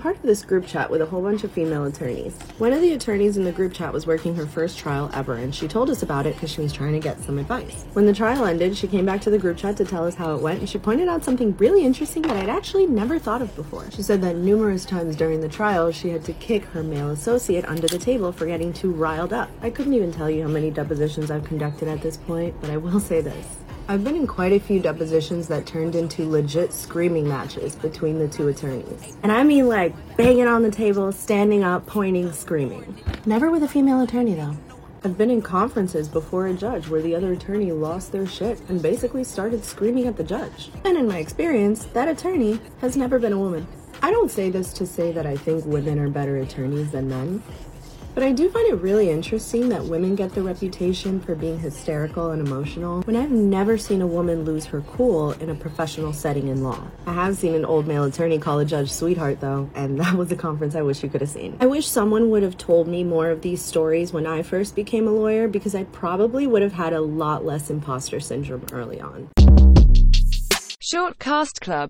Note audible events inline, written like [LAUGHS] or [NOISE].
part of this group chat with a whole bunch of female attorneys. One of the attorneys in the group chat was working her first trial ever, and she told us about it because she was trying to get some advice. When the trial ended, she came back to the group chat to tell us how it went, and she pointed out something really interesting that I'd actually never thought of before. She said that numerous times during the trial, she had to kick her male associate under the table for getting too riled up. I couldn't even tell you how many depositions I've conducted at this point, but I will say this. I've been in quite a few depositions that turned into legit screaming matches between the two attorneys. And I mean like banging on the table, standing up, pointing, screaming. Never with a female attorney though. I've been in conferences before a judge where the other attorney lost their shit and basically started screaming at the judge. And in my experience, that attorney has never been a woman. I don't say this to say that I think women are better attorneys than men. But I do find it really interesting that women get the reputation for being hysterical and emotional when I've never seen a woman lose her cool in a professional setting in law. I have seen an old male attorney call a judge sweetheart though, and [LAUGHS] that was a conference I wish you could have seen. I wish someone would have told me more of these stories when I first became a lawyer because I probably would have had a lot less imposter syndrome early on. Short Cast Club